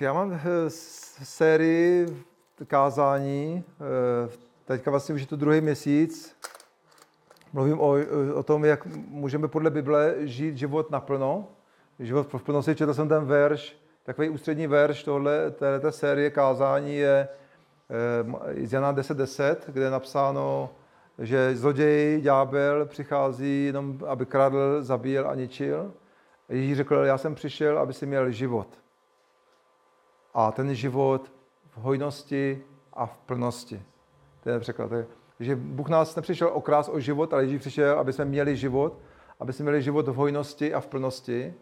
Já mám eh, sérii kázání, eh, teďka vlastně už je to druhý měsíc. Mluvím o, o tom, jak můžeme podle Bible žít život naplno. Život v plnosti, četl jsem ten verš, takový ústřední verš tohle, této série kázání je eh, z Jana 10.10, 10, kde je napsáno, že zloděj, ďábel přichází jenom, aby kradl, zabíjel a ničil. Ježíš řekl, já jsem přišel, aby si měl život a ten život v hojnosti a v plnosti. To je překlad. že Bůh nás nepřišel okrás o život, ale Ježíš přišel, aby jsme měli život, aby jsme měli život v hojnosti a v plnosti.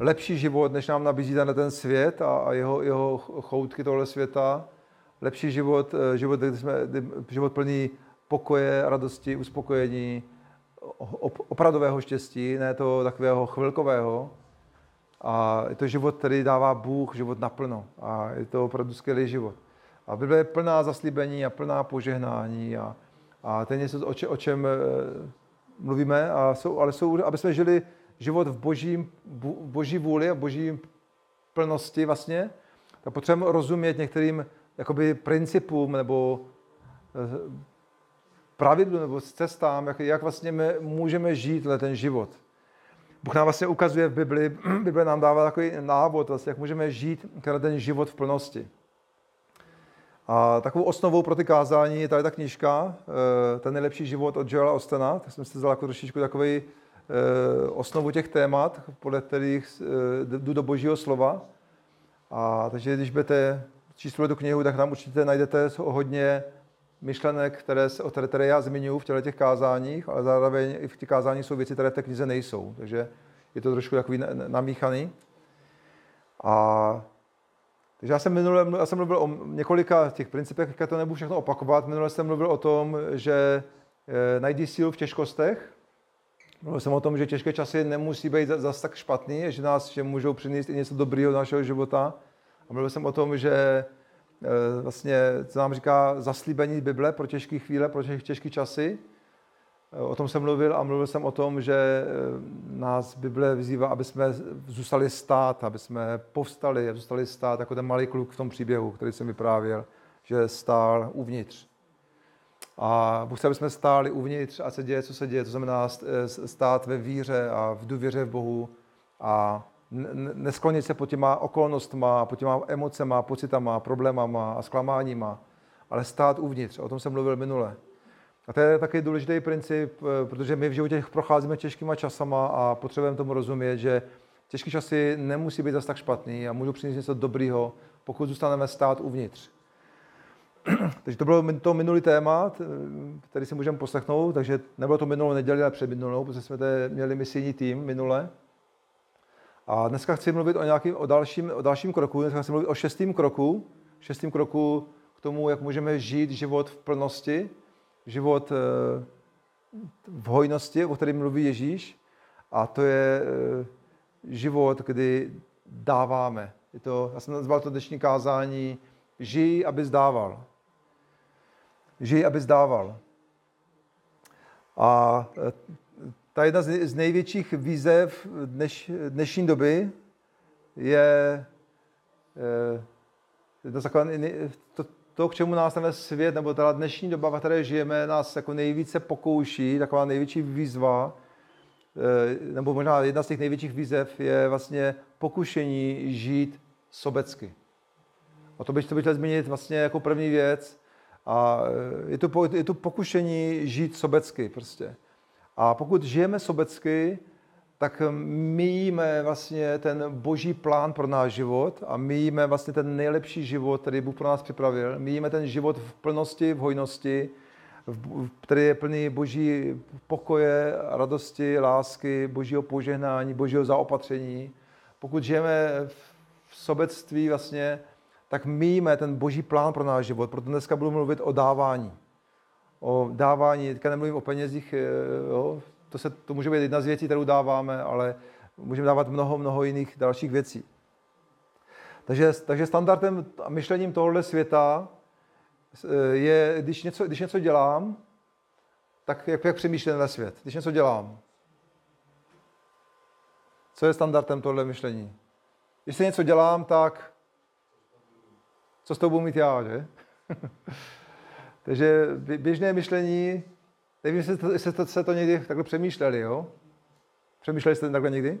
Lepší život, než nám nabízí na ten svět a, jeho, jeho choutky tohle světa. Lepší život, eh, život, kdy jsme, život plný pokoje, radosti, uspokojení, opravdového štěstí, ne to takového chvilkového. A je to život, který dává Bůh, život naplno. A je to opravdu skvělý život. A Bible je plná zaslíbení a plná požehnání. A, a to je něco, o, če, o čem e, mluvíme, a jsou, ale jsou, aby jsme žili život v božím, boží vůli a boží plnosti vlastně, tak potřebujeme rozumět některým jakoby principům nebo e, pravidlům nebo cestám, jak, jak vlastně my můžeme žít ten život. Bůh nám vlastně ukazuje v Bibli, Bible nám dává takový návod, vlastně, jak můžeme žít ten život v plnosti. A takovou osnovou pro ty kázání je tady ta knižka, eh, Ten nejlepší život od Joela Ostena, tak jsem si vzal jako trošičku takový eh, osnovu těch témat, podle kterých eh, jdu do božího slova. A takže když budete číst tu knihu, tak tam určitě najdete hodně myšlenek, které, se, které, které já zmiňuji v těchto těch kázáních, ale zároveň i v těch kázáních jsou věci, které v té knize nejsou. Takže je to trošku takový namíchaný. A takže já jsem minule, já jsem mluvil o několika těch principech, teďka to nebudu všechno opakovat. Minule jsem mluvil o tom, že e, najdí sílu v těžkostech. Mluvil jsem o tom, že těžké časy nemusí být zase tak špatný, že nás že můžou přinést i něco dobrého do našeho života. A mluvil jsem o tom, že vlastně, co nám říká zaslíbení Bible pro těžké chvíle, pro těžké časy. Eh, o tom jsem mluvil a mluvil jsem o tom, že eh, nás Bible vyzývá, aby jsme zůstali stát, aby jsme povstali a zůstali stát, jako ten malý kluk v tom příběhu, který jsem vyprávěl, že stál uvnitř. A Bůh chce, aby jsme stáli uvnitř a se děje, co se děje. To znamená stát ve víře a v důvěře v Bohu a nesklonit se pod těma okolnostma, pod těma emocema, pocitama, problémama a zklamáníma, ale stát uvnitř. O tom jsem mluvil minule. A to je taky důležitý princip, eh, protože my v životě procházíme těžkýma časama a potřebujeme tomu rozumět, že těžké časy nemusí být zase tak špatný a můžou přinést něco dobrýho, pokud zůstaneme stát uvnitř. takže to bylo to minulý téma, který si můžeme poslechnout, takže nebylo to minulou neděli, ale před minulou, protože jsme měli misijní tým minule. A dneska chci mluvit o nějakým o dalším, o dalším kroku. Dneska chci mluvit o šestém kroku. Šestým kroku k tomu, jak můžeme žít život v plnosti, život eh, v hojnosti, o kterém mluví Ježíš. A to je eh, život, kdy dáváme. Je to, já jsem nazval to dnešní kázání Žij, aby zdával. Žij, aby zdával. A eh, ta jedna z největších výzev dneš, dnešní doby je eh, to, to, k čemu nás ten svět, nebo ta dnešní doba, ve které žijeme, nás jako nejvíce pokouší, taková největší výzva, eh, nebo možná jedna z těch největších výzev je vlastně pokušení žít sobecky. A to bych, to bych chtěl zmínit vlastně jako první věc. A eh, je to, je to pokušení žít sobecky prostě. A pokud žijeme sobecky, tak míjíme vlastně ten boží plán pro náš život a míjíme vlastně ten nejlepší život, který Bůh pro nás připravil. Míjíme ten život v plnosti, v hojnosti, který je plný boží pokoje, radosti, lásky, božího požehnání, božího zaopatření. Pokud žijeme v sobectví vlastně, tak míjíme ten boží plán pro náš život. Proto dneska budu mluvit o dávání o dávání, teďka nemluvím o penězích, eh, jo, to, se, to může být jedna z věcí, kterou dáváme, ale můžeme dávat mnoho, mnoho jiných dalších věcí. Takže, takže standardem a myšlením tohohle světa eh, je, když něco, když něco dělám, tak jak, jak přemýšlím na svět, když něco dělám. Co je standardem tohle myšlení? Když se něco dělám, tak co s tou budu mít já, že? Takže běžné myšlení, nevím, jestli, jestli to, se to někdy takhle přemýšleli, jo? Přemýšleli jste takhle někdy?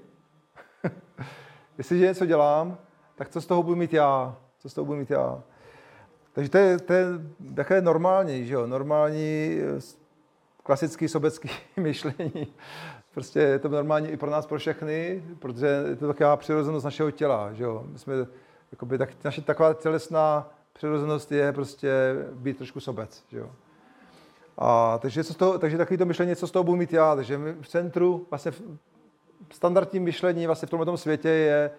Jestliže něco dělám, tak co z toho budu mít já? Co z toho budu mít já? Takže to je, to je takové normální, že jo? Normální, klasický sobecký myšlení. Prostě je to normální i pro nás, pro všechny, protože je to taková přirozenost našeho těla, že jo? My jsme, jakoby, tak, naše taková tělesná přirozenost je prostě být trošku sobec, že jo? A, takže, co z toho, takže takový to myšlení, co z toho budu mít já, takže v centru, vlastně v standardním myšlení vlastně v tomto světě je,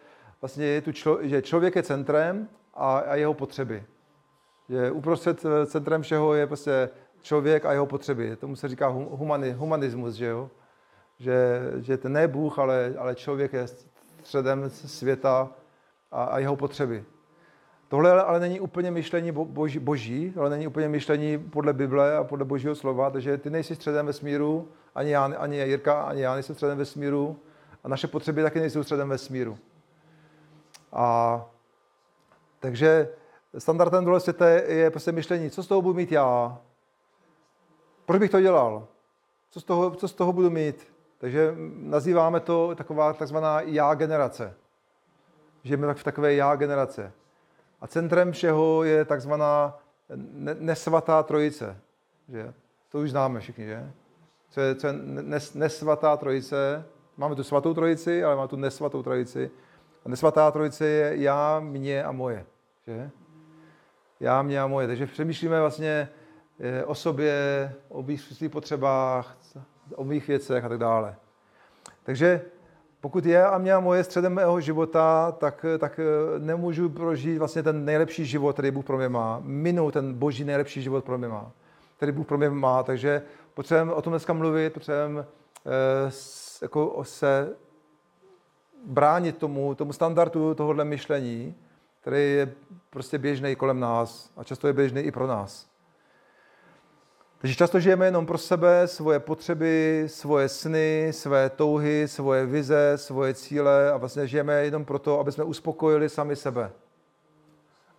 vlastně je tu člo, že člověk je centrem a, a jeho potřeby. Je uprostřed eh, centrem všeho je prostě člověk a jeho potřeby. Tomu se říká humani, humanismus, že jo? Že, že ten ne Bůh, ale, ale člověk je středem světa a, a jeho potřeby. Tohle ale není úplně myšlení boží, boží, ale není úplně myšlení podle Bible a podle božího slova, takže ty nejsi středem vesmíru, ani, já, ani Jirka, ani já nejsem středem vesmíru a naše potřeby taky nejsou středem vesmíru. A takže standardem tohle světa je prostě myšlení, co z toho budu mít já, proč bych to dělal, co z toho, co z toho budu mít. Takže nazýváme to taková takzvaná já generace. Žijeme tak v takové já generace. A centrem všeho je takzvaná nesvatá trojice. Že? To už známe všichni, že? Co je, co je nes, nesvatá trojice? Máme tu svatou trojici, ale máme tu nesvatou trojici. A nesvatá trojice je já, mě a moje. Že? Já, mě a moje. Takže přemýšlíme vlastně eh, o sobě, o svých potřebách, o mých věcech a tak dále. Takže pokud je a mě a moje středem mého života, tak, tak eh, nemůžu prožít vlastně ten nejlepší život, který Bůh pro mě má. Minu ten boží nejlepší život pro mě má, který Bůh pro mě má. Takže potřebujeme o tom dneska mluvit, potřebujeme eh, jako se bránit tomu, tomu standardu tohohle myšlení, který je prostě běžný kolem nás a často je běžný i pro nás. Takže často žijeme jenom pro sebe, svoje potřeby, svoje sny, své touhy, svoje vize, svoje cíle a vlastně žijeme jenom proto, aby jsme uspokojili sami sebe.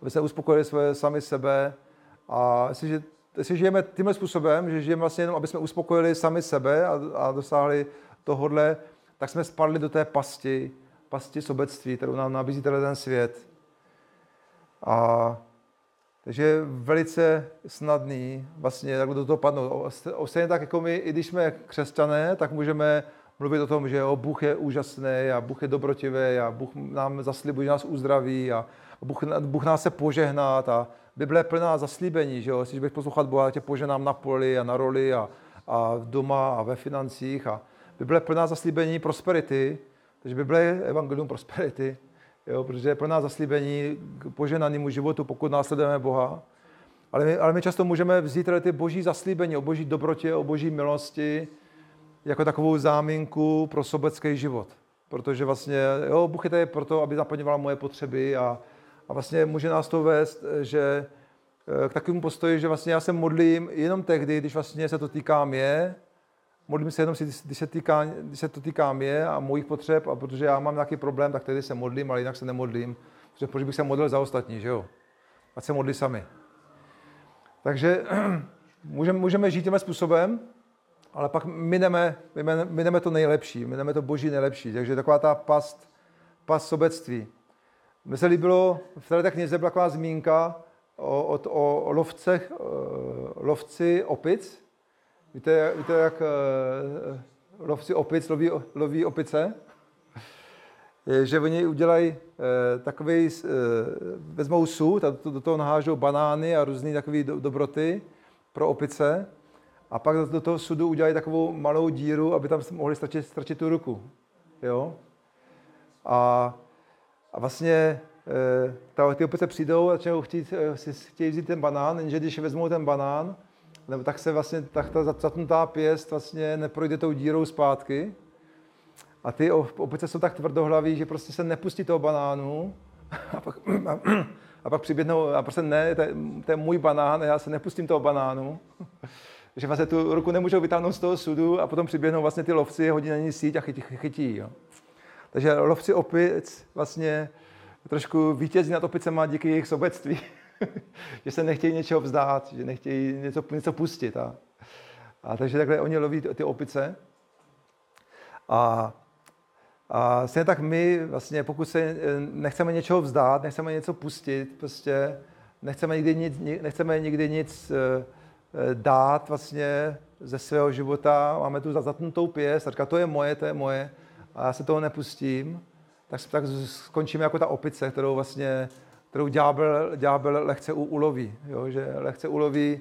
Aby jsme uspokojili svoje sami sebe a jestli, jestli žijeme tímhle způsobem, že žijeme vlastně jenom, aby jsme uspokojili sami sebe a, a dosáhli tohodle, tak jsme spadli do té pasti, pasti sobectví, kterou nám nabízí ten svět. A takže velice snadný vlastně takhle do toho padnout. Stejně tak jako my, i když jsme křesťané, tak můžeme mluvit o tom, že jo, Bůh je úžasný a Bůh je dobrotivý a Bůh nám zaslibuje, že nás uzdraví a Bůh, Bůh nás se požehnat a Bible je plná zaslíbení, že jo, jestli bych poslouchat Boha, tak tě poženám na poli a na roli a, a doma a ve financích a Bible je plná zaslíbení prosperity, takže Bible je evangelium prosperity, jo, protože je pro nás zaslíbení k poženanému životu, pokud následujeme Boha. Ale my, ale my často můžeme vzít ty boží zaslíbení o boží dobrotě, o boží milosti jako takovou záminku pro sobecký život. Protože vlastně, jo, Bůh je tady proto, aby naplňoval moje potřeby a, a vlastně může nás to vést, že k takovému postoji, že vlastně já se modlím jenom tehdy, když vlastně se to týká mě modlím se jenom, když se, týká, když se to týká mě a mojich potřeb, a protože já mám nějaký problém, tak tedy se modlím, ale jinak se nemodlím. Protože proč bych se modlil za ostatní, že jo? Ať se modlí sami. Takže můžeme, můžeme žít tímhle způsobem, ale pak mineme, mineme to nejlepší, mineme to boží nejlepší. Takže taková ta past, past sobectví. Mně se líbilo, v této knize byla taková zmínka o, o, o lovcech, lovci opic, Víte, víte jak uh, lovci opic loví, loví opice? Je, že oni udělají uh, takový, vezmou sůl, a do toho nahážou banány a různé takové do, dobroty pro opice a pak do toho sudu udělají takovou malou díru, aby tam mohli strčit, strčit tu ruku. Jo? A, a vlastně ta, ty opice přijdou a začnou chtít, chtějí vzít ten banán, jenže když vezmou ten banán, nebo tak se vlastně tak ta zacatnutá pěst vlastně neprojde tou dírou zpátky. A ty opice jsou tak tvrdohlaví, že prostě se nepustí toho banánu a pak, a, a pak přiběhnou a prostě ne, to je, to je můj banán, já se nepustím toho banánu. že vlastně tu ruku nemůžou vytáhnout z toho sudu a potom přiběhnou vlastně ty lovci, hodí na ní síť a chytí. chytí jo. Takže lovci opic vlastně trošku vítězí nad opicema díky jejich sobectví. že se nechtějí něčeho vzdát, že nechtějí něco, něco pustit. A, a takže takhle oni loví ty opice. A, a stejně tak my, vlastně, pokud se eh, nechceme něčeho vzdát, nechceme něco pustit, prostě nechceme nikdy nic, nechceme nikdy nic eh, eh, dát vlastně ze svého života, máme tu zatnutou pěst, říká, to je moje, to je moje, a já se toho nepustím, tak, tak skončíme jako ta opice, kterou vlastně, kterou ďábel, ďábel lehce uloví, jo? že lehce uloví,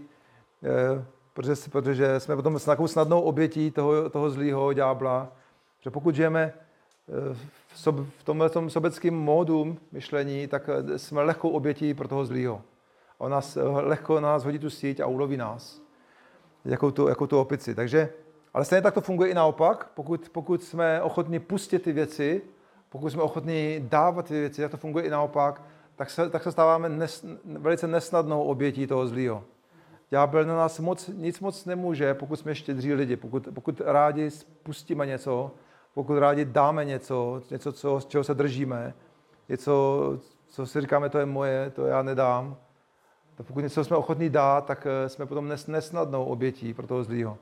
eh, protože, protože jsme potom s takovou snadnou obětí toho, toho zlého ďábla, že pokud žijeme eh, v, sob, v tomhle tom sobeckém módu myšlení, tak eh, jsme lehkou obětí pro toho zlého. On nás lehko na nás hodí tu síť a uloví nás, jako tu, jako tu opici. Takže, ale stejně tak to funguje i naopak. Pokud, pokud jsme ochotni pustit ty věci, pokud jsme ochotní dávat ty věci, tak to funguje i naopak, tak se, tak se stáváme nes, velice nesnadnou obětí toho zlého. Ďábel na nás moc, nic moc nemůže, pokud jsme štědří lidi, pokud, pokud rádi spustíme něco, pokud rádi dáme něco, něco, co, z čeho se držíme, něco, co si říkáme, to je moje, to já nedám, tak pokud něco jsme ochotní dát, tak eh, jsme potom nes, nesnadnou obětí pro toho zlýho.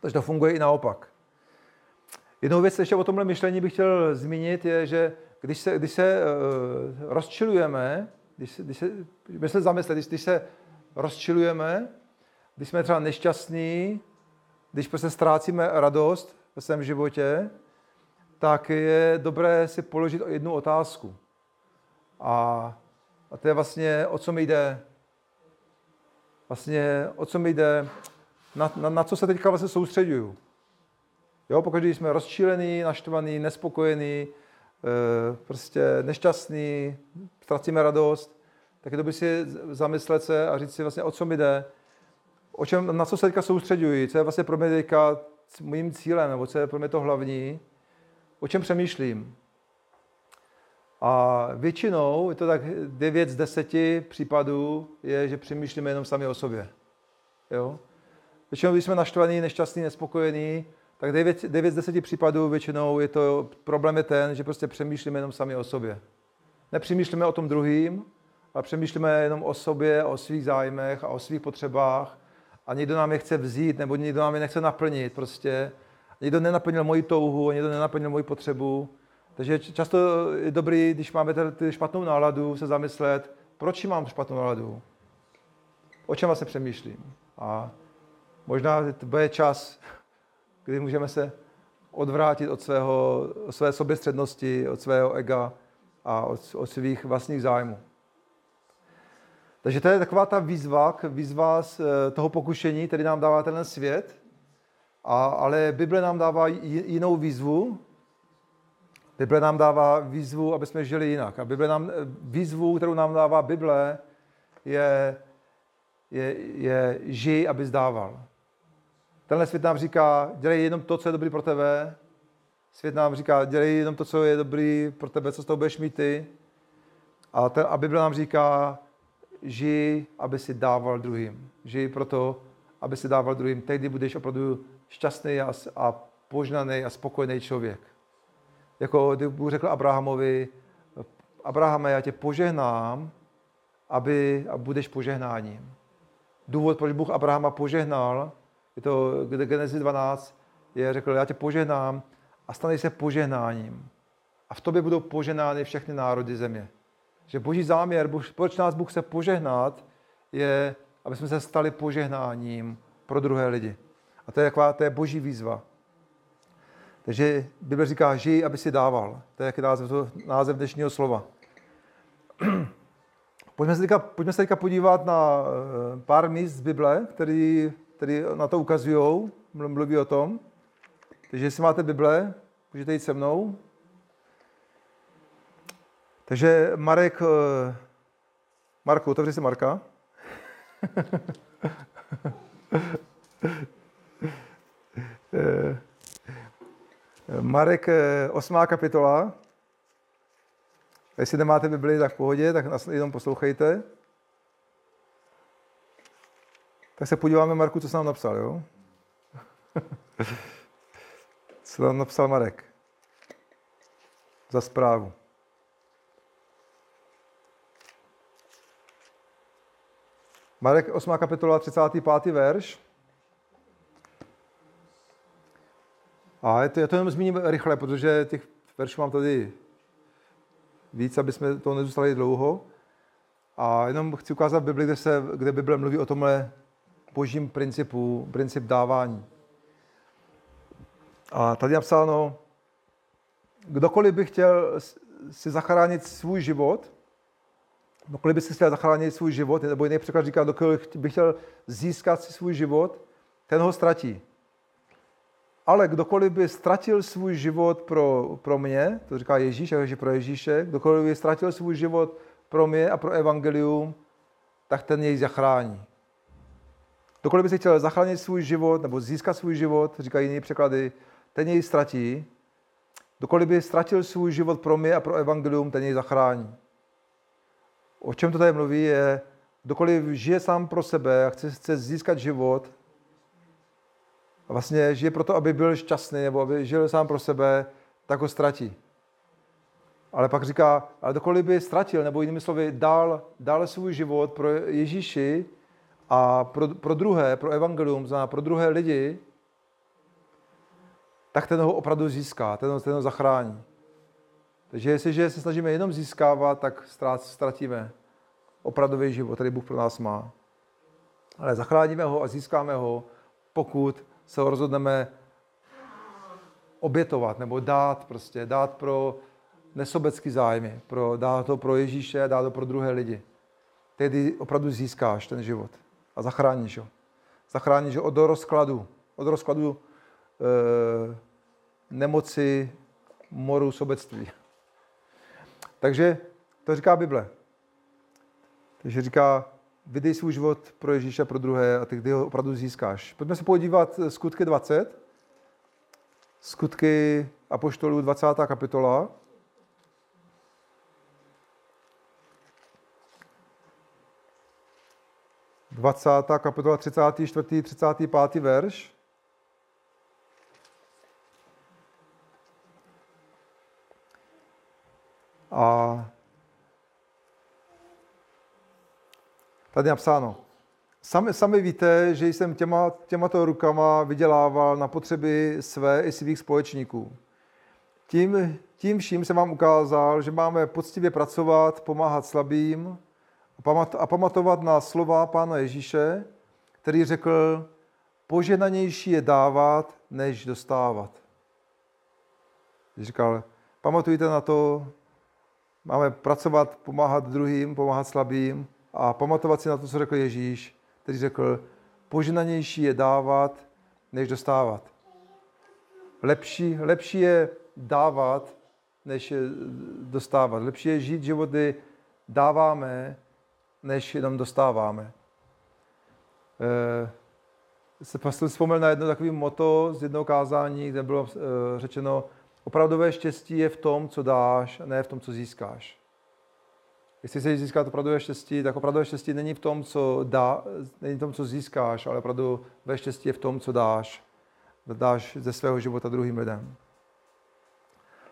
Takže to funguje i naopak. Jednou věc ještě o tomhle myšlení bych chtěl zmínit, je, že když se, když se uh, rozčilujeme, když se, když se, myslet zamyslet, když, když se rozčilujeme, když jsme třeba nešťastní, když prostě ztrácíme radost ve svém životě, tak je dobré si položit jednu otázku. A, a to je vlastně, o co mi jde. Vlastně, o co mi jde, na, na, na co se teďka vlastně soustředuju. Jo, pokud jsme rozčílený, naštvaný, nespokojený, eh, prostě nešťastný, ztracíme radost, tak je dobré si zamyslet se a říct si vlastně, o co mi jde, o čem, na co se teďka soustředuji, co je vlastně pro mě teďka mým cílem, nebo co je pro mě to hlavní, o čem přemýšlím. A většinou, je to tak 9 z 10 případů, je, že přemýšlíme jenom sami o sobě. Jo? Většinou, když jsme naštvaný, nešťastný, nespokojený, tak 9, 9 z 10 případů většinou je to, problém je ten, že prostě přemýšlíme jenom sami o sobě. Nepřemýšlíme o tom druhým, ale přemýšlíme jenom o sobě, o svých zájmech a o svých potřebách a někdo nám je chce vzít, nebo někdo nám je nechce naplnit prostě. Někdo nenaplnil moji touhu, někdo nenaplnil moji potřebu. Takže často je dobrý, když máme tady špatnou náladu, se zamyslet, proč mám špatnou náladu? O čem vlastně přemýšlím? A možná to bude čas kdy můžeme se odvrátit od, svého, od své soběstřednosti, od svého ega a od, od svých vlastních zájmů. Takže to je taková ta výzva, výzva z eh, toho pokušení, který nám dává ten svět, a, ale Bible nám dává jinou výzvu. Bible nám dává výzvu, aby jsme žili jinak. A Bible nám, výzvu, kterou nám dává Bible, je, je, je žij, aby zdával. Tenhle svět nám říká, dělej jenom to, co je dobrý pro tebe. Svět nám říká, dělej jenom to, co je dobrý pro tebe, co z toho budeš mít ty. A, ten, a Bible nám říká, žij, aby si dával druhým. Žij proto, aby si dával druhým. Tehdy budeš opravdu šťastný a, a požnaný a spokojený člověk. Jako Bůh řekl Abrahamovi, Abrahame, já tě požehnám, aby a budeš požehnáním. Důvod, proč Bůh Abrahama požehnal, je to Genesis 12, je řekl, já tě požehnám a stanej se požehnáním. A v tobě budou požehnány všechny národy země. Že boží záměr, proč nás Bůh chce požehnat, je, aby jsme se stali požehnáním pro druhé lidi. A to je, taková, to je boží výzva. Takže Bible říká, žij, aby si dával. To je název, to, název dnešního slova. Pojďme se, teďka, pojďme se teďka podívat na eh, pár míst z Bible, který který na to ukazují, mluví o tom. Takže jestli máte Bible, můžete jít se mnou. Takže Marek, eh, Marku, otevři si Marka. Eh, Marek, 8. Eh, kapitola. Jestli nemáte Bibli, tak v pohodě, tak jenom poslouchejte. Tak se podíváme, Marku, co jsi nám napsal, jo? co nám napsal Marek? Za zprávu. Marek 8. kapitola 35. verš. A je to, já to jenom zmíním rychle, protože těch veršů mám tady víc, aby jsme to nezůstali dlouho. A jenom chci ukázat Bibli, kde, se, kde Bible mluví o tomhle božím principu, princip dávání. A tady je napsáno, kdokoliv by chtěl si zachránit svůj život, kdokoliv by si chtěl zachránit svůj život, nebo jiný překlad říká, kdokoliv by chtěl získat si svůj život, ten ho ztratí. Ale kdokoliv by ztratil svůj život pro, pro mě, to říká Ježíš, a pro Ježíše, kdokoliv by ztratil svůj život pro mě a pro evangelium, tak ten jej zachrání. Kdokoliv by si chtěl zachránit svůj život nebo získat svůj život, říkají jiné překlady, ten jej ztratí. Kdokoliv by ztratil svůj život pro mě a pro evangelium, ten jej zachrání. O čem to tady mluví je, kdokoliv žije sám pro sebe a chce, chce získat život, a vlastně žije proto, aby byl šťastný nebo aby žil sám pro sebe, tak ho ztratí. Ale pak říká, ale kdokoliv by ztratil, nebo jinými slovy, dal, dal svůj život pro Ježíši a pro, pro druhé, pro evangelium, znamená pro druhé lidi, tak ten ho opravdu získá, ten ho, ten ho zachrání. Takže jestliže se snažíme jenom získávat, tak ztratíme opravdový život, který Bůh pro nás má. Ale zachráníme ho a získáme ho, pokud se ho rozhodneme obětovat nebo dát prostě, dát pro nesobecký zájmy, pro, dát to pro Ježíše dát to pro druhé lidi. Tedy opravdu získáš ten život a zachráníš ho. Zachráníš ho od rozkladu, od rozkladu e, nemoci, moru, sobectví. Takže to říká Bible. Takže říká, vydej svůj život pro Ježíše pro druhé a ty ho opravdu získáš. Pojďme se podívat skutky 20. Skutky Apoštolů 20. kapitola. Dvacátá kapitola 34. 35. verš. A Tady napsáno. Sami, sami víte, že jsem těma, těmato rukama vydělával na potřeby své i svých společníků. Tím, tím vším jsem vám ukázal, že máme poctivě pracovat, pomáhat slabým a pamatovat na slova Pána Ježíše, který řekl, poženanější je dávat, než dostávat. Říkal, pamatujte na to, máme pracovat, pomáhat druhým, pomáhat slabým a pamatovat si na to, co řekl Ježíš, který řekl, požnanější je dávat, než dostávat. Lepší, lepší je dávat, než dostávat. Lepší je žít životy dáváme, než jenom dostáváme. E, se vzpomněl na jedno takové moto z jednoho kázání, kde bylo e, řečeno, opravdové štěstí je v tom, co dáš, ne v tom, co získáš. Jestli chceš získat opravdové štěstí, tak opravdové štěstí není v tom, co dá, není v tom, co získáš, ale opravdu ve štěstí je v tom, co dáš. Dáš ze svého života druhým lidem.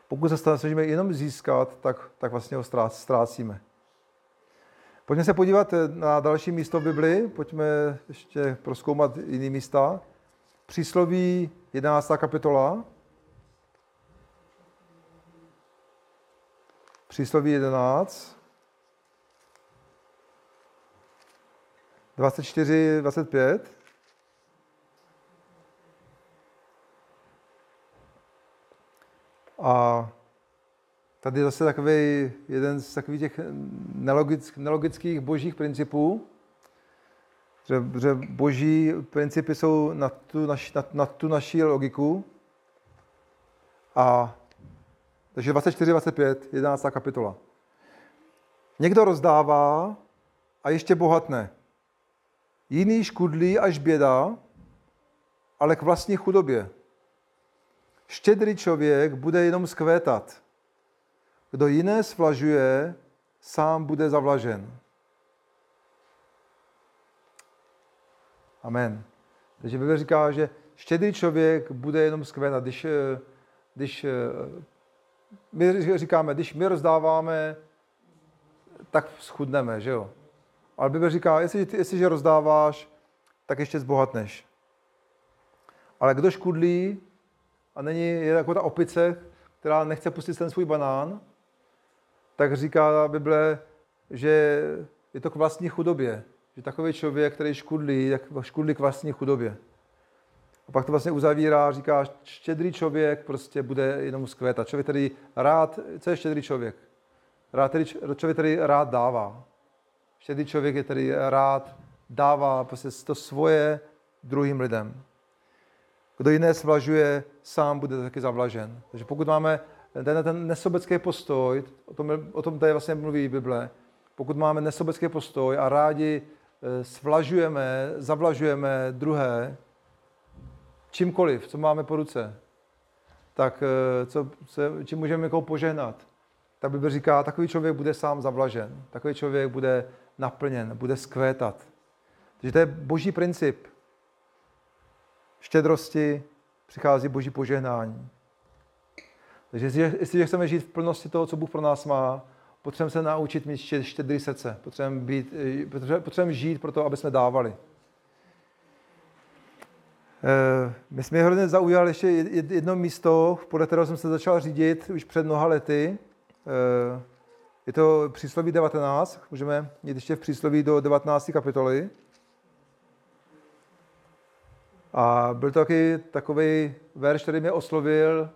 Pokud se snažíme jenom získat, tak, tak vlastně ho ztrácíme. Pojďme se podívat na další místo v Bibli, pojďme ještě proskoumat jiné místa. Přísloví 11. kapitola. Přísloví 11. 24, 25. A tady je zase takový jeden z takových těch nelogick, nelogických božích principů, že, že boží principy jsou na tu, naši, na, na tu naši logiku. A takže 24, 25, 11. kapitola. Někdo rozdává a ještě bohatne jiný škudlí až běda, ale k vlastní chudobě. Štědrý člověk bude jenom skvétat. Kdo jiné svlažuje, sám bude zavlažen. Amen. Takže Bible říká, že štědrý člověk bude jenom skvétat. Když, když my říkáme, když my rozdáváme, tak schudneme, že jo? Ale Bible říká, jestli, jestliže rozdáváš, tak ještě zbohatneš. Ale kdo škudlí a není je jako ta opice, která nechce pustit ten svůj banán, tak říká Bible, že je to k vlastní chudobě. Že takový člověk, který škudlí, tak škudlí k vlastní chudobě. A pak to vlastně uzavírá, říká, štědrý člověk prostě bude jenom zkvétat. Člověk, který rád, co je štědrý člověk? Rád, který, člověk, který rád dává. Štědrý člověk je, který rád dává prostě to svoje druhým lidem. Kdo jiné svlažuje, sám bude taky zavlažen. Takže pokud máme ten, ten nesobecký postoj, o tom, o tom tady vlastně mluví Bible, pokud máme nesobecký postoj a rádi eh, svlažujeme, zavlažujeme druhé, čímkoliv, co máme po ruce, tak eh, co, co, čím můžeme někoho požehnat, tak Bible říká, takový člověk bude sám zavlažen, takový člověk bude naplněn, bude skvétat. Takže to je boží princip. Štědrosti přichází boží požehnání. Takže jestliže chceme žít v plnosti toho, co Bůh pro nás má, potřebujeme se naučit mít štědrý srdce. Potřebujeme, být, eh, potřebujeme žít pro to, aby jsme dávali. Eh, my jsme hrozně zaujali ještě jedno místo, podle kterého jsem se začal řídit už před mnoha lety. Eh, je to přísloví 19, můžeme jít ještě v přísloví do 19. kapitoly. A byl to taky takový verš, který mě oslovil.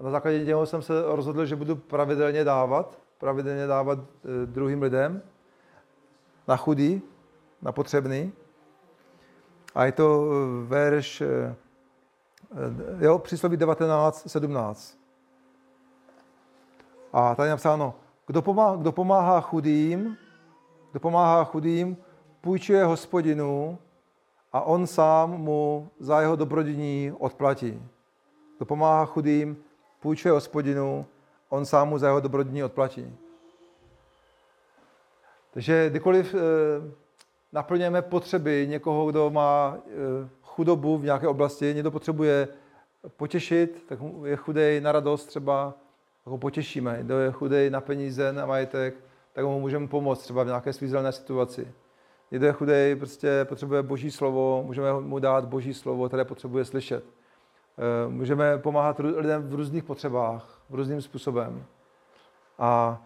A na základě něho jsem se rozhodl, že budu pravidelně dávat, pravidelně dávat eh, druhým lidem na chudý, na potřebný. A je to eh, verš, eh, jo, přísloví 19, 17. A tady je napsáno, kdo pomáhá, kdo pomáhá chudým, kdo pomáhá chudým, půjčuje hospodinu a on sám mu za jeho dobrodiní odplatí. Kdo pomáhá chudým, půjčuje hospodinu, on sám mu za jeho dobrodiní odplatí. Takže kdykoliv eh, naplňujeme potřeby někoho, kdo má eh, chudobu v nějaké oblasti, někdo potřebuje potěšit, tak je chudej na radost třeba, ho potěšíme. Kdo je chudej na peníze, na majetek, tak mu můžeme pomoct třeba v nějaké svízelné situaci. Někdo je chudej, prostě potřebuje boží slovo, můžeme mu dát boží slovo, které potřebuje slyšet. Eh, můžeme pomáhat lidem v různých potřebách, v různým způsobem. A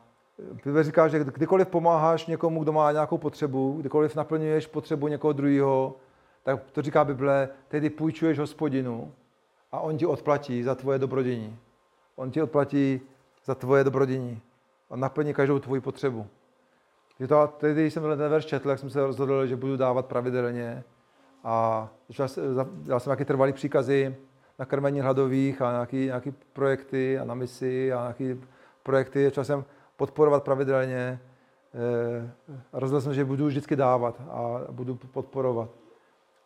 Bible říká, že kdykoliv pomáháš někomu, kdo má nějakou potřebu, kdykoliv naplňuješ potřebu někoho druhého, tak to říká Bible, tedy půjčuješ hospodinu a on ti odplatí za tvoje dobrodění. On ti odplatí za tvoje dobrodění. On naplní každou tvoji potřebu. Je to, tedy, když jsem ten verš četl, tak jsem se rozhodl, že budu dávat pravidelně. A dal jsem nějaké trvalé příkazy na krmení hladových a nějaké, nějaké projekty a na misi a nějaké projekty. Začal jsem podporovat pravidelně. Eh, rozhodl jsem, že budu vždycky dávat a budu podporovat.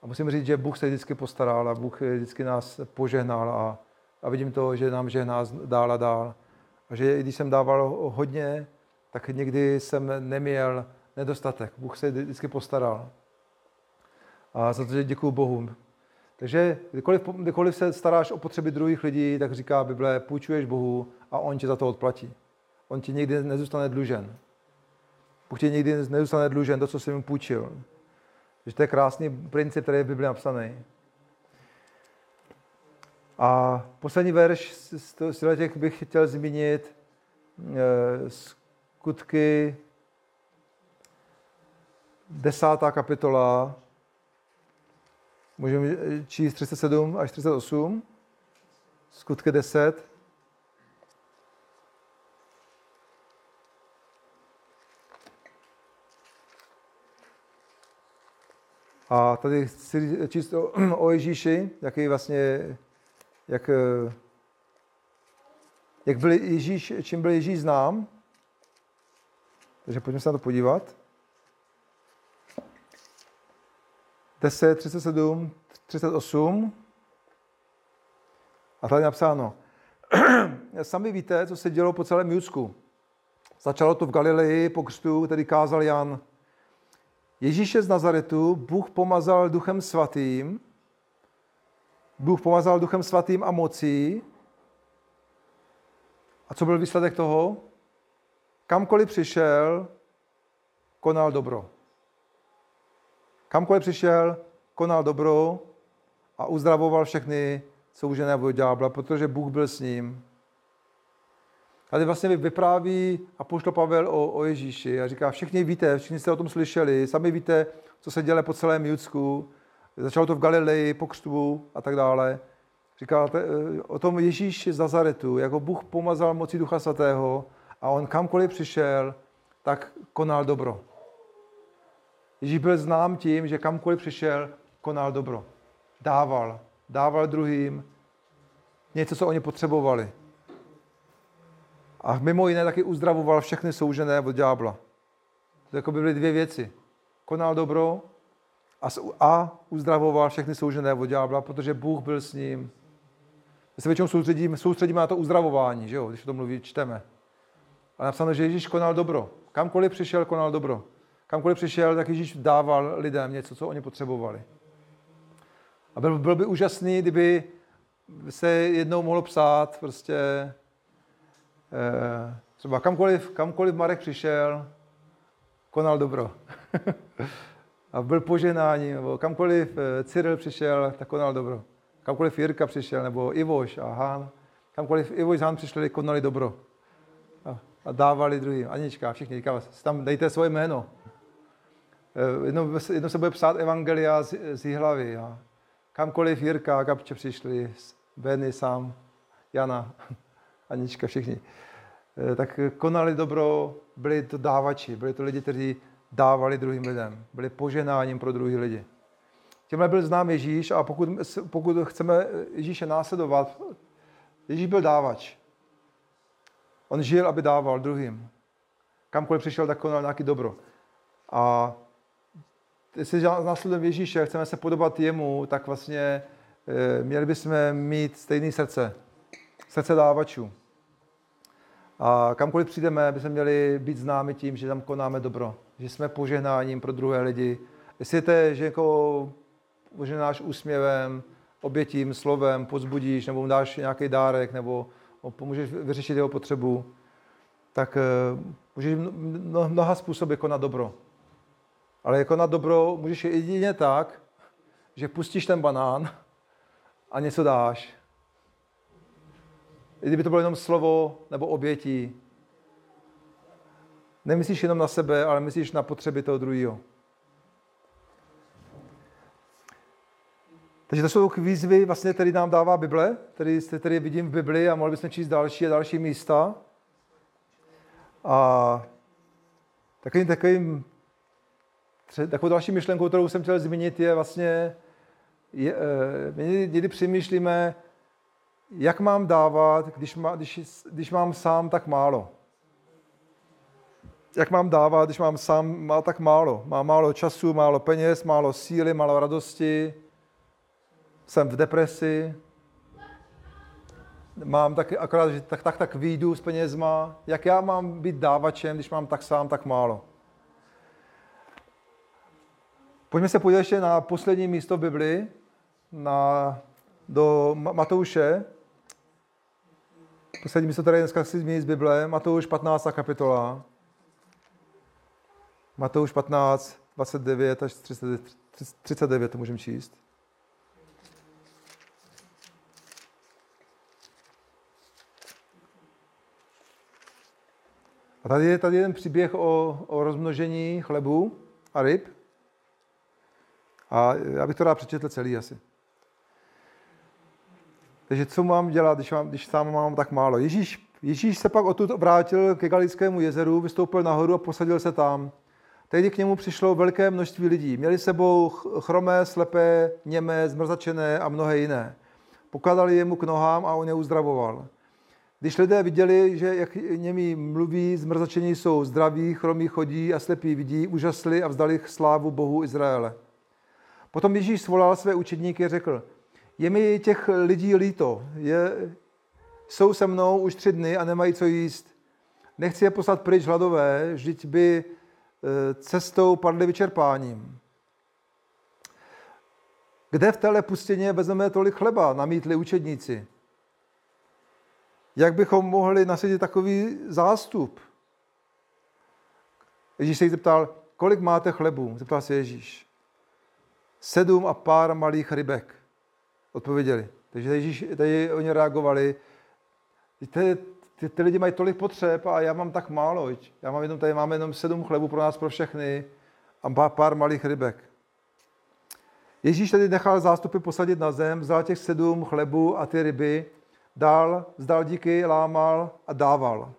A musím říct, že Bůh se vždycky postaral a Bůh vždycky nás požehnal a, a vidím to, že nám žehná dál a dál. A že když jsem dával hodně, tak někdy jsem neměl nedostatek. Bůh se vždycky postaral. A za to, děkuji Bohu. Takže kdykoliv, kdykoliv se staráš o potřeby druhých lidí, tak říká Bible, půjčuješ Bohu a On tě za to odplatí. On ti nikdy nezůstane dlužen. Bůh ti nikdy nezůstane dlužen to, co jsi mu půjčil. Takže to je krásný princip, který je v Bibli napsaný. A poslední verš z těch bych chtěl zmínit eh, skutky desátá kapitola, můžeme číst 37 až 38, skutky 10. A tady chci číst o, o Ježíši, jaký vlastně, jak, jak byl Ježíš, čím byl Ježíš znám. Takže pojďme se na to podívat. 10, 37, 38. A tady je napsáno. Sami víte, co se dělo po celém Judsku. Začalo to v Galileji po křtu, který kázal Jan. Ježíše z Nazaretu Bůh pomazal duchem svatým, Bůh pomazal duchem svatým a mocí. A co byl výsledek toho? Kamkoliv přišel, konal dobro. Kamkoliv přišel, konal dobro a uzdravoval všechny soužené od ďábla, protože Bůh byl s ním. Tady vlastně vypráví a poštol Pavel o, o Ježíši a říká, všichni víte, všichni jste o tom slyšeli, sami víte, co se děle po celém Judsku. Začalo to v Galileji, po křtu a tak dále. Říká eh, o tom Ježíš z Nazaretu, jako Bůh pomazal moci Ducha Svatého a on kamkoliv přišel, tak konal dobro. Ježíš byl znám tím, že kamkoliv přišel, konal dobro. Dával. Dával druhým něco, co oni potřebovali. A mimo jiné taky uzdravoval všechny soužené od ďábla. To jako by byly dvě věci. Konal dobro a, a uzdravoval všechny soužené od ďábla, protože Bůh byl s ním. My se většinou soustředíme, soustředíme na to uzdravování, že jo? když to mluví, čteme. A napsáno, že Ježíš konal dobro. Kamkoliv přišel, konal dobro. Kamkoliv přišel, tak Ježíš dával lidem něco, co oni potřebovali. A byl, byl by úžasný, kdyby se jednou mohlo psát prostě eh, třeba kamkoliv, kamkoliv Marek přišel, konal dobro. a byl poženání, nebo kamkoliv eh, Cyril přišel, tak konal dobro. Kamkoliv Jirka přišel, nebo Ivoš a Hán, kamkoliv Ivoš a Hán přišli, konali dobro. A, a dávali druhým. Anička, všichni, říká, tam dejte svoje jméno. Eh, jednou, jednou se bude psát evangelia z, z hlavy. A kamkoliv Jirka a Gabče přišli, Benny sám, Jana, Anička, všichni. Eh, tak konali dobro, byli to dávači, byli to lidi, kteří dávali druhým lidem, byli poženáním pro druhý lidi. Tímhle byl znám Ježíš a pokud, pokud chceme Ježíše následovat, Ježíš byl dávač. On žil, aby dával druhým. Kamkoliv přišel, tak konal nějaký dobro. A jestli následujeme Ježíše, chceme se podobat jemu, tak vlastně e, měli bychom mít stejné srdce. Srdce dávačů. A kamkoliv přijdeme, bychom měli být známi tím, že tam konáme dobro. Že jsme požehnáním pro druhé lidi. Jestli to je, že jako požehnáš úsměvem, obětím, slovem, pozbudíš, nebo mu dáš nějaký dárek, nebo pomůžeš vyřešit jeho potřebu, tak e, můžeš mnoha způsoby konat dobro. Ale jako na dobro můžeš jedině tak, že pustíš ten banán a něco dáš. I kdyby to bylo jenom slovo nebo obětí. Nemyslíš jenom na sebe, ale myslíš na potřeby toho druhého. Takže to jsou výzvy, vlastně, které nám dává Bible, které tady vidím v Bibli a mohli bychom číst další a další místa. A takovým, takovým Takovou další myšlenkou, kterou jsem chtěl zmínit, je vlastně, je, eh, my někdy přemýšlíme, jak mám dávat, když, má, když, když mám sám tak málo. Jak mám dávat, když mám sám má tak málo. Mám málo času, málo peněz, málo síly, málo radosti. Jsem v depresi. Mám taky akorát, že tak, tak, tak výjdu s penězma. Jak já mám být dávačem, když mám tak sám tak málo? Pojďme se podívat ještě na poslední místo v Biblii, na, do Matouše. Poslední místo, které dneska chci zmínit z Bible, Matouš 15. kapitola. Matouš 15, 29 až 39, 39 to můžeme číst. A tady je tady jeden příběh o, o rozmnožení chlebu a ryb. A já bych to rád přečetl celý asi. Takže co mám dělat, když, mám, když sám mám tak málo? Ježíš, Ježíš se pak odtud obrátil ke Galickému jezeru, vystoupil nahoru a posadil se tam. Tehdy k němu přišlo velké množství lidí. Měli sebou chromé, slepé, němé, zmrzačené a mnohé jiné. Pokladali jemu k nohám a on je uzdravoval. Když lidé viděli, že jak němi mluví, zmrzačení jsou zdraví, chromí chodí a slepí vidí, úžasli a vzdali slávu Bohu Izraele. Potom Ježíš svolal své učedníky a řekl, je mi těch lidí líto, je, jsou se mnou už tři dny a nemají co jíst. Nechci je poslat pryč hladové, vždyť by e, cestou padly vyčerpáním. Kde v téhle pustině vezmeme tolik chleba, namítli učedníci. Jak bychom mohli nasadit takový zástup? Ježíš se jich zeptal, kolik máte chlebu? Zeptal se Ježíš. Sedm a pár malých rybek. Odpověděli. Takže Ježíš, tady oni reagovali, ty, ty, ty lidi mají tolik potřeb a já mám tak málo. Já mám jenom, tady máme jenom sedm chlebů pro nás, pro všechny a pár, pár malých rybek. Ježíš tedy nechal zástupy posadit na zem, vzal těch sedm chlebů a ty ryby, dal, vzdal díky, lámal a dával.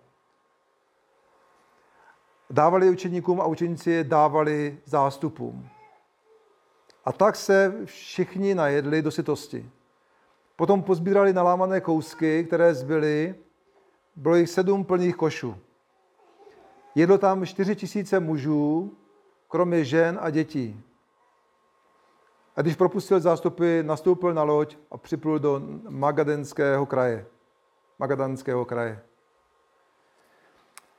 Dávali učeníkům a učeníci je dávali zástupům. A tak se všichni najedli do sytosti. Potom pozbírali nalámané kousky, které zbyly. Bylo jich sedm plných košů. Jedlo tam čtyři tisíce mužů, kromě žen a dětí. A když propustil zástupy, nastoupil na loď a připlul do Magadenského kraje. Magadanského kraje.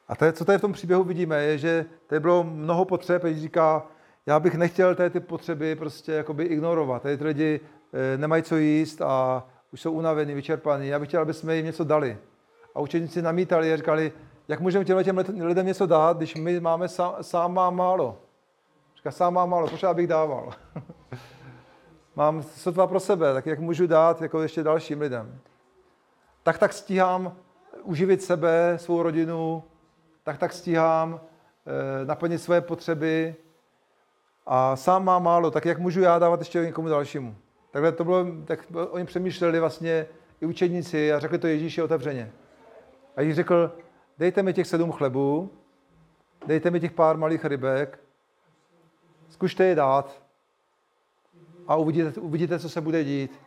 A to co tady v tom příběhu vidíme, je, že tady bylo mnoho potřeb, když říká, já bych nechtěl tady ty potřeby prostě jakoby ignorovat. Tady ty lidi e, nemají co jíst a už jsou unavení, vyčerpaní. Já bych chtěl, aby jsme jim něco dali. A učeníci namítali a říkali, jak můžeme těm, těm lidem něco dát, když my máme sám, sám mám málo. Říká, sám mám málo, proč abych dával? mám sotva pro sebe, tak jak můžu dát jako ještě dalším lidem? Tak tak stíhám uživit sebe, svou rodinu, tak tak stíhám e, naplnit své potřeby a sám mám málo, tak jak můžu já dávat ještě někomu dalšímu? Takhle to bylo, tak oni přemýšleli vlastně i učedníci a řekli to Ježíši otevřeně. A Ježíš řekl, dejte mi těch sedm chlebů, dejte mi těch pár malých rybek, zkušte je dát a uvidíte, uvidíte, co se bude dít.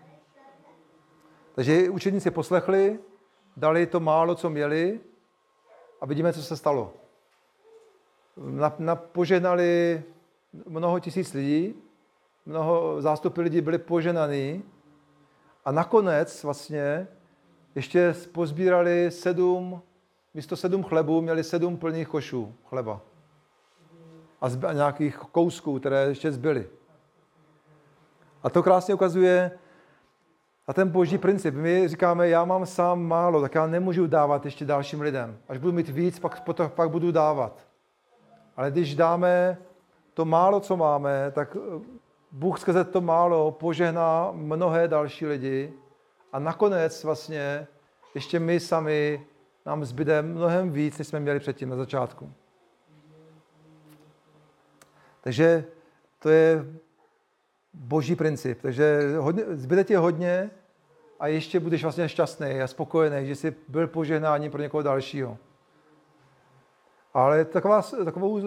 Takže učedníci poslechli, dali to málo, co měli a vidíme, co se stalo. požehnali mnoho tisíc lidí, mnoho zástupy lidí byli poženaný a nakonec vlastně ještě pozbírali sedm, místo sedm chlebů měli sedm plných košů chleba. A, zby, a nějakých kousků, které ještě zbyly. A to krásně ukazuje a ten boží princip. My říkáme, já mám sám málo, tak já nemůžu dávat ještě dalším lidem. Až budu mít víc, pak, potom, pak budu dávat. Ale když dáme to málo, co máme, tak Bůh skrze to málo požehná mnohé další lidi a nakonec vlastně ještě my sami nám zbyde mnohem víc, než jsme měli předtím na začátku. Takže to je boží princip. Takže hodně, zbyde ti hodně a ještě budeš vlastně šťastný a spokojený, že jsi byl požehnání pro někoho dalšího. Ale taková, takovou eh,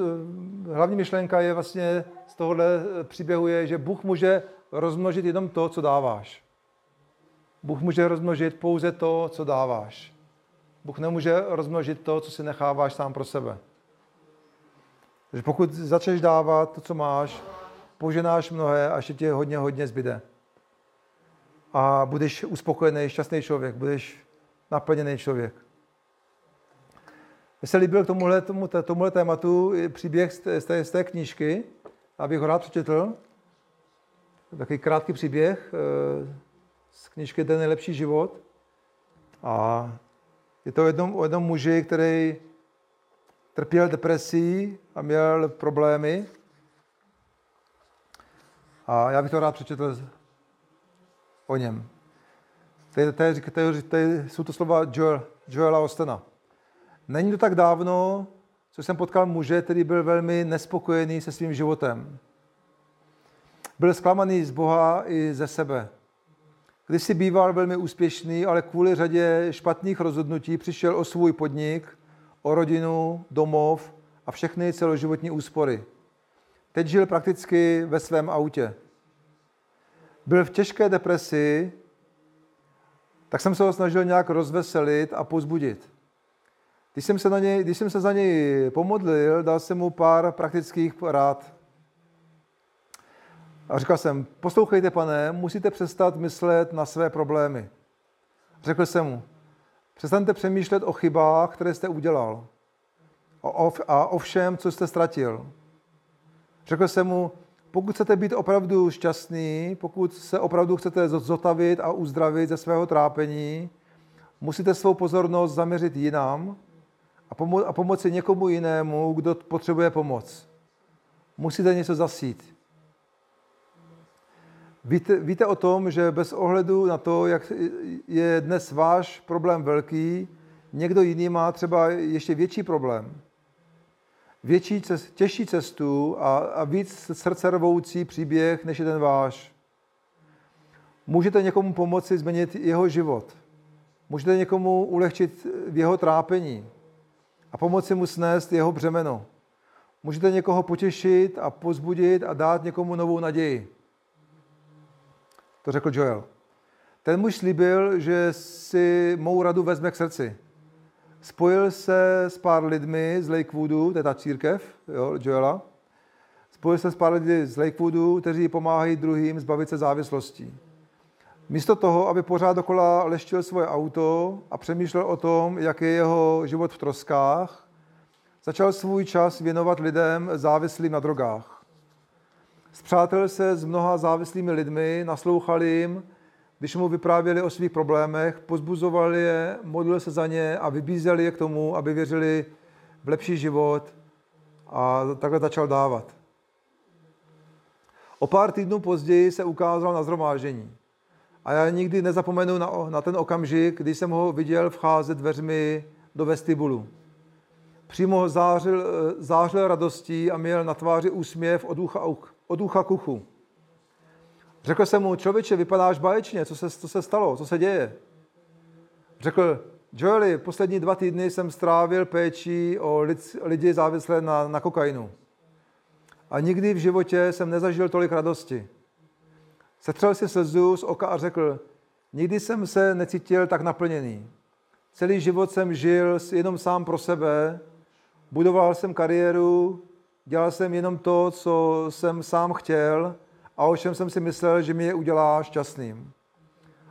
hlavní myšlenka je vlastně z tohohle eh, příběhu je, že Bůh může rozmnožit jenom to, co dáváš. Bůh může rozmnožit pouze to, co dáváš. Bůh nemůže rozmnožit to, co si necháváš sám pro sebe. Takže pokud začneš dávat to, co máš, poženáš mnohé a ještě ti hodně, hodně zbyde. A budeš uspokojený, šťastný člověk, budeš naplněný člověk. Mně se líbil k tomuhle, tomu, tomuhle tématu příběh z té, z té, knížky, abych ho rád přečetl. Takový krátký příběh eh, z knížky Ten nejlepší život. A je to o jednom, o jednom muži, který trpěl depresí a měl problémy. A já bych to rád přečetl o něm. Tady, tady, tady, tady jsou to slova Joel, Joela Ostena. Není to tak dávno, co jsem potkal muže, který byl velmi nespokojený se svým životem. Byl zklamaný z Boha i ze sebe. Když si býval velmi úspěšný, ale kvůli řadě špatných rozhodnutí přišel o svůj podnik, o rodinu, domov a všechny celoživotní úspory. Teď žil prakticky ve svém autě. Byl v těžké depresi, tak jsem se ho snažil nějak rozveselit a pozbudit. Když jsem se, na něj, když jsem se za něj pomodlil, dal jsem mu pár praktických rád. A říkal jsem, poslouchejte, pane, musíte přestat myslet na své problémy. Řekl jsem mu, přestaňte přemýšlet o chybách, které jste udělal a o všem, co jste ztratil. Řekl jsem mu, pokud chcete být opravdu šťastný, pokud se opravdu chcete zotavit a uzdravit ze svého trápení, musíte svou pozornost zaměřit jinam a, pomo- a pomoci někomu jinému, kdo potřebuje pomoc. Musíte něco zasít. Víte, víte o tom, že bez ohledu na to, jak je dnes váš problém velký, někdo jiný má třeba ještě větší problém. Větší, cest, těžší cestu a, a víc srdcervoucí příběh, než je ten váš. Můžete někomu pomoci změnit jeho život. Můžete někomu ulehčit v jeho trápení a pomoci mu snést jeho břemeno. Můžete někoho potěšit a pozbudit a dát někomu novou naději. To řekl Joel. Ten muž slíbil, že si mou radu vezme k srdci. Spojil se s pár lidmi z Lakewoodu, to je ta církev jo, Joela. Spojil se s pár lidmi z Lakewoodu, kteří pomáhají druhým zbavit se závislostí. Místo toho, aby pořád dokola leštil svoje auto a přemýšlel o tom, jak je jeho život v troskách, začal svůj čas věnovat lidem závislým na drogách. Zpřátel se s mnoha závislými lidmi, naslouchal jim, když mu vyprávěli o svých problémech, pozbuzovali je, modlil se za ně a vybízeli je k tomu, aby věřili v lepší život a takhle začal dávat. O pár týdnů později se ukázal na zhromáždění. A já nikdy nezapomenu na, na ten okamžik, kdy jsem ho viděl vcházet dveřmi do vestibulu. Přímo zářil, zářil radostí a měl na tváři úsměv od ucha, od ucha k. Řekl jsem mu, člověče, vypadáš báječně, co se, co se stalo, co se děje? Řekl, Joeli, poslední dva týdny jsem strávil péčí o lid, lidi závislé na, na kokainu. A nikdy v životě jsem nezažil tolik radosti. Setřel si slzu z oka a řekl, nikdy jsem se necítil tak naplněný. Celý život jsem žil jenom sám pro sebe, budoval jsem kariéru, dělal jsem jenom to, co jsem sám chtěl a o čem jsem si myslel, že mi je udělá šťastným.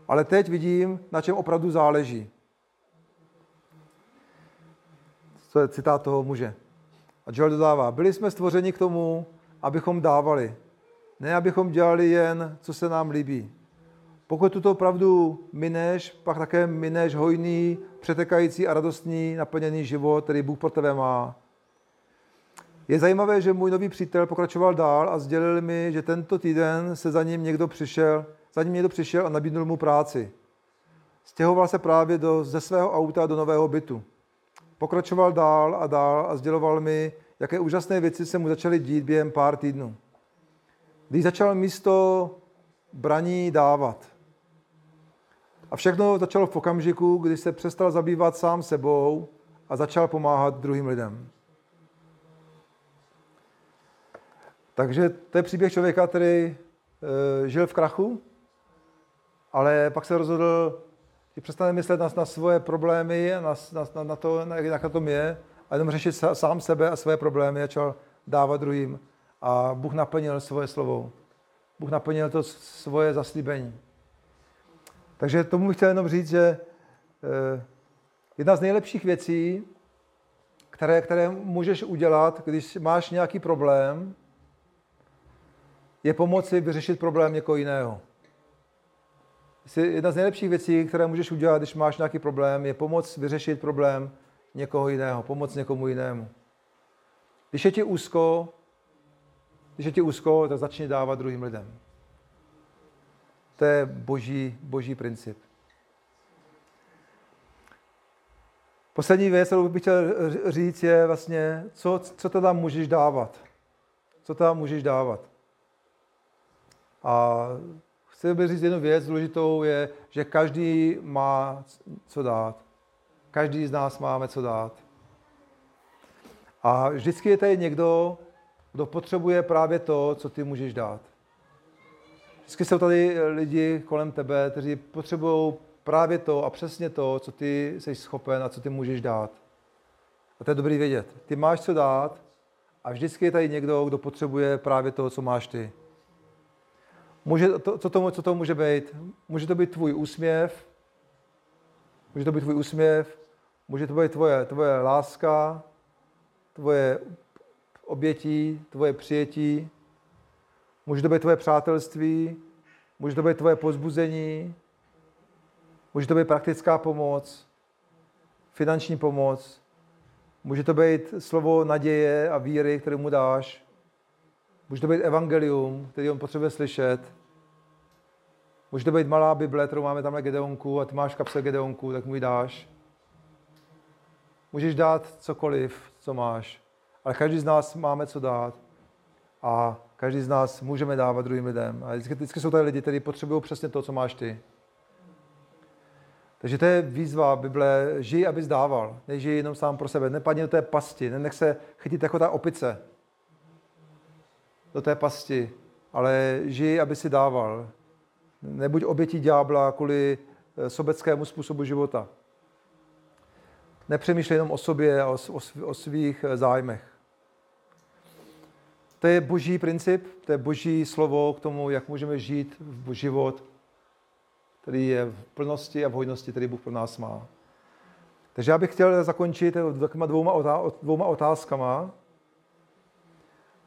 Ale teď vidím, na čem opravdu záleží. To je citát toho muže. A Joel dodává, byli jsme stvořeni k tomu, abychom dávali. Ne, abychom dělali jen, co se nám líbí. Pokud tuto pravdu mineš, pak také mineš hojný, přetekající a radostný, naplněný život, který Bůh pro tebe má. Je zajímavé, že můj nový přítel pokračoval dál a sdělil mi, že tento týden se za ním někdo přišel, za ním někdo přišel a nabídnul mu práci. Stěhoval se právě do, ze svého auta do nového bytu. Pokračoval dál a dál a sděloval mi, jaké úžasné věci se mu začaly dít během pár týdnů. Když začal místo braní dávat. A všechno začalo v okamžiku, kdy se přestal zabývat sám sebou a začal pomáhat druhým lidem. Takže to je příběh člověka, který e, žil v krachu, ale pak se rozhodl, že přestane myslet na, na svoje problémy, na, na, na to, jak na tom je, a jenom řešit sám sebe a své problémy, začal dávat druhým. A Bůh naplnil svoje slovo. Bůh naplnil to svoje zaslíbení. Takže tomu bych chtěl jenom říct, že e, jedna z nejlepších věcí, které, které můžeš udělat, když máš nějaký problém, je pomoci vyřešit problém někoho jiného. Jedna z nejlepších věcí, které můžeš udělat, když máš nějaký problém, je pomoct vyřešit problém někoho jiného, pomoct někomu jinému. Když je ti úzko, když je ti úzko, tak začni dávat druhým lidem. To je boží, boží princip. Poslední věc, kterou bych chtěl říct, je vlastně, co, co teda můžeš dávat. Co teda můžeš dávat. A chci bych říct jednu věc důležitou, je, že každý má co dát. Každý z nás máme co dát. A vždycky je tady někdo, kdo potřebuje právě to, co ty můžeš dát. Vždycky jsou tady lidi kolem tebe, kteří potřebují právě to a přesně to, co ty jsi schopen a co ty můžeš dát. A to je dobrý vědět. Ty máš co dát a vždycky je tady někdo, kdo potřebuje právě to, co máš ty. Může to, co, to, co to může být? Může to být tvůj úsměv, může to být tvůj úsměv, může to být tvoje, tvoje láska, tvoje obětí, tvoje přijetí, může to být tvoje přátelství, může to být tvoje pozbuzení, může to být praktická pomoc, finanční pomoc, může to být slovo naděje a víry, které mu dáš, Může to být evangelium, který on potřebuje slyšet. Může to být malá Bible, kterou máme tamhle Gedeonku a ty máš kapse Gedeonku, tak mu ji dáš. Můžeš dát cokoliv, co máš, ale každý z nás máme co dát a každý z nás můžeme dávat druhým lidem. A vždycky, vždycky jsou tady lidi, kteří potřebují přesně to, co máš ty. Takže to je výzva Bible, žij, abys dával. Nežij jenom sám pro sebe. Nepadni do té pasti, nenech se chytit jako ta opice. Do té pasti. Ale žij, aby si dával. Nebuď obětí ďábla kvůli eh, sobeckému způsobu života. Nepřemýšlej jenom o sobě a o, o, o svých eh, zájmech. To je boží princip, to je boží slovo k tomu, jak můžeme žít v život, který je v plnosti a v hojnosti, který Bůh pro nás má. Takže já bych chtěl zakončit takovýma dvouma, dvouma otázkama.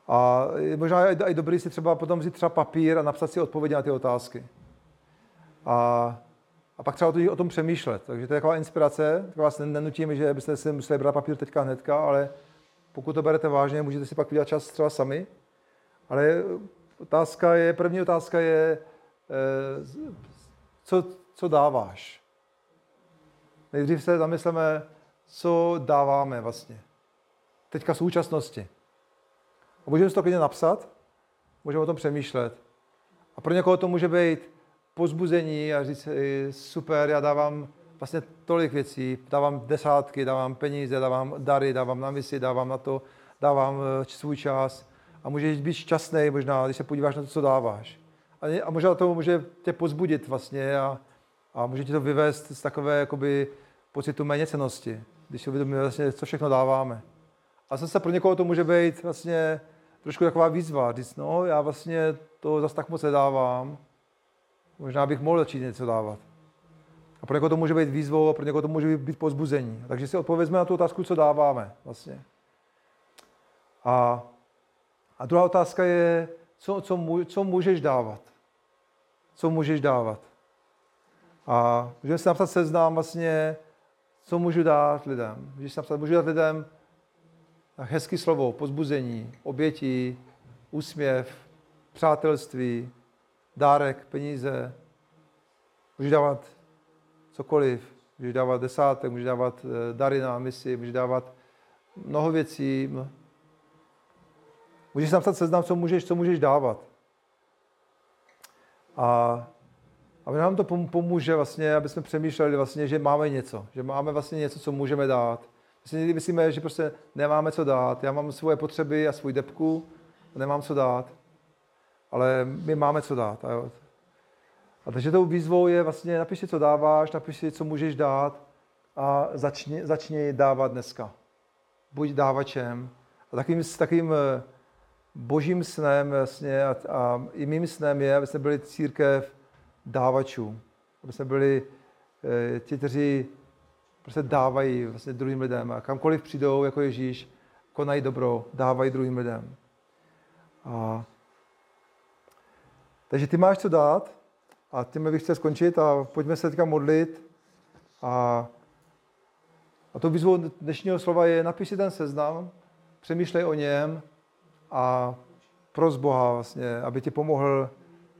A možná je i dobrý si třeba potom vzít třeba papír a napsat si odpovědi na ty otázky. A, a pak třeba o tom přemýšlet. Takže to je taková inspirace. Tak vás nenutím, že byste si museli brát papír teďka hnedka, ale pokud to berete vážně, můžete si pak udělat čas třeba sami. Ale otázka je, první otázka je, eh, co, co dáváš. Nejdřív se zamysleme, co dáváme vlastně. Teďka v současnosti. A můžeme si to klidně napsat, můžeme o tom přemýšlet. A pro někoho to může být pozbuzení a říct, super, já dávám vlastně tolik věcí, dávám desátky, dávám peníze, dávám dary, dávám na misi, dávám na to, dávám eh, svůj čas. A můžeš být šťastný možná, když se podíváš na to, co dáváš. A, a možná to může tě pozbudit vlastně a, a může tě to vyvést z takové jakoby, pocitu méněcenosti, když si uvědomíme vlastně, co všechno dáváme. A zase pro někoho to může být vlastně trošku taková výzva, říct, no, já vlastně to zase tak moc nedávám, možná bych mohl začít něco dávat. A pro někoho to může být výzvou a pro někoho to může být pozbuzení. Takže si odpovězme na tu otázku, co dáváme vlastně. A, a druhá otázka je, co, co, co můžeš dávat. Co můžeš dávat. A můžeme si napsat seznam vlastně, co můžu dát lidem. Můžeš si napsat, můžu dát lidem hezký slovo, pozbuzení, oběti, úsměv, přátelství, dárek, peníze. Můžeš dávat cokoliv. Můžeš dávat desátek, můžeš dávat eh, dary na misi, můžeš dávat mnoho věcí. Můžeš napsat seznam, co můžeš, co můžeš dávat. A, a nám to pomůže vlastně, aby jsme přemýšleli vlastně, že máme něco, že máme vlastně něco, co můžeme dát. My si někdy myslíme, že prostě nemáme co dát. Já mám svoje potřeby a svůj depku nemám co dát. Ale my máme co dát. A. a takže tou výzvou je vlastně napiš si, co dáváš, napiš si, co můžeš dát a začni, začni dávat dneska. Buď dávačem. A takovým, takovým eh, božím snem vlastně a, a i mým snem je, aby jsme byli církev dávačů. Aby jsme byli e, ti, kteří prostě dávají vlastně druhým lidem. A kamkoliv přijdou, jako Ježíš, konají dobro, dávají druhým lidem. A, takže ty máš co dát a tím bych chtěl skončit a pojďme se teďka modlit. A, a to výzvou dnešního slova je napiš si ten seznam, přemýšlej o něm a pros Boha vlastně, aby ti pomohl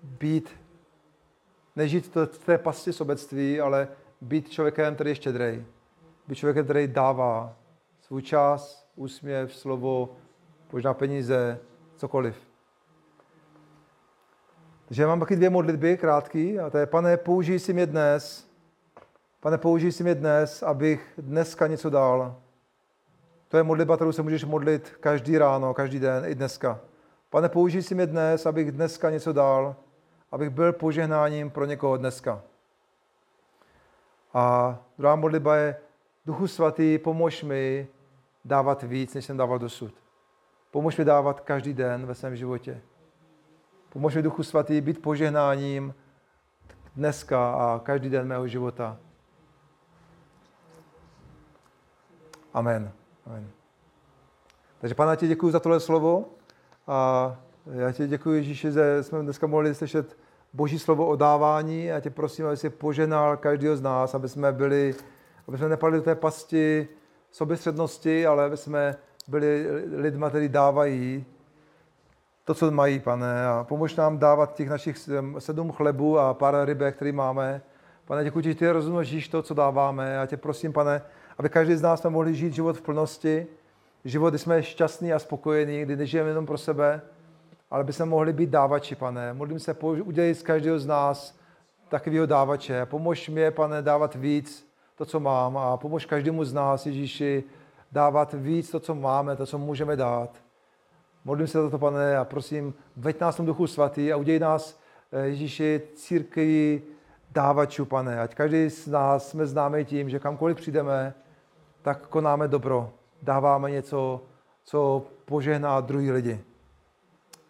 být, nežít v té pasti sobectví, ale být člověkem, který je štědrej. Být člověkem, který dává svůj čas, úsměv, slovo, možná peníze, cokoliv. Já mám taky dvě modlitby krátký a to je, pane, použij si mě dnes, pane, použij si mě dnes, abych dneska něco dal. To je modlitba, kterou se můžeš modlit každý ráno, každý den, i dneska. Pane, použij si mě dnes, abych dneska něco dal, abych byl požehnáním pro někoho dneska. A druhá modlitba je, Duchu svatý, pomož mi dávat víc, než jsem dával dosud. Pomož mi dávat každý den ve svém životě. Pomož mi, Duchu svatý, být požehnáním dneska a každý den mého života. Amen. Amen. Takže pane, ti děkuji za tohle slovo a já ti děkuji, Ježíši, že jsme dneska mohli slyšet Boží slovo o dávání a tě prosím, aby si poženal každého z nás, aby jsme byli, aby jsme nepadli do té pasti soběstřednosti, ale aby jsme byli lidma, kteří dávají to, co mají, pane, a pomož nám dávat těch našich sedm chlebů a pár rybek, který máme. Pane, děkuji ti, že ty rozumíš to, co dáváme. A tě prosím, pane, aby každý z nás jsme mohli žít život v plnosti, život, kdy jsme šťastní a spokojení, kdy nežijeme jenom pro sebe, ale by jsme mohli být dávači, pane. Modlím se, udělej z každého z nás takového dávače. Pomož mě, pane, dávat víc to, co mám a pomož každému z nás, Ježíši, dávat víc to, co máme, to, co můžeme dát. Modlím se za to, pane, a prosím, veď nás v tom duchu svatý a udělej nás, eh, Ježíši, církví dávačů, pane. Ať každý z nás jsme známý tím, že kamkoliv přijdeme, tak konáme dobro. Dáváme něco, co požehná druhý lidi.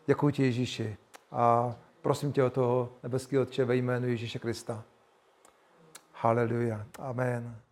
Děkuji ti, Ježíši. A prosím tě o toho nebeský Otče ve jménu Ježíše Krista. Haleluja. Amen.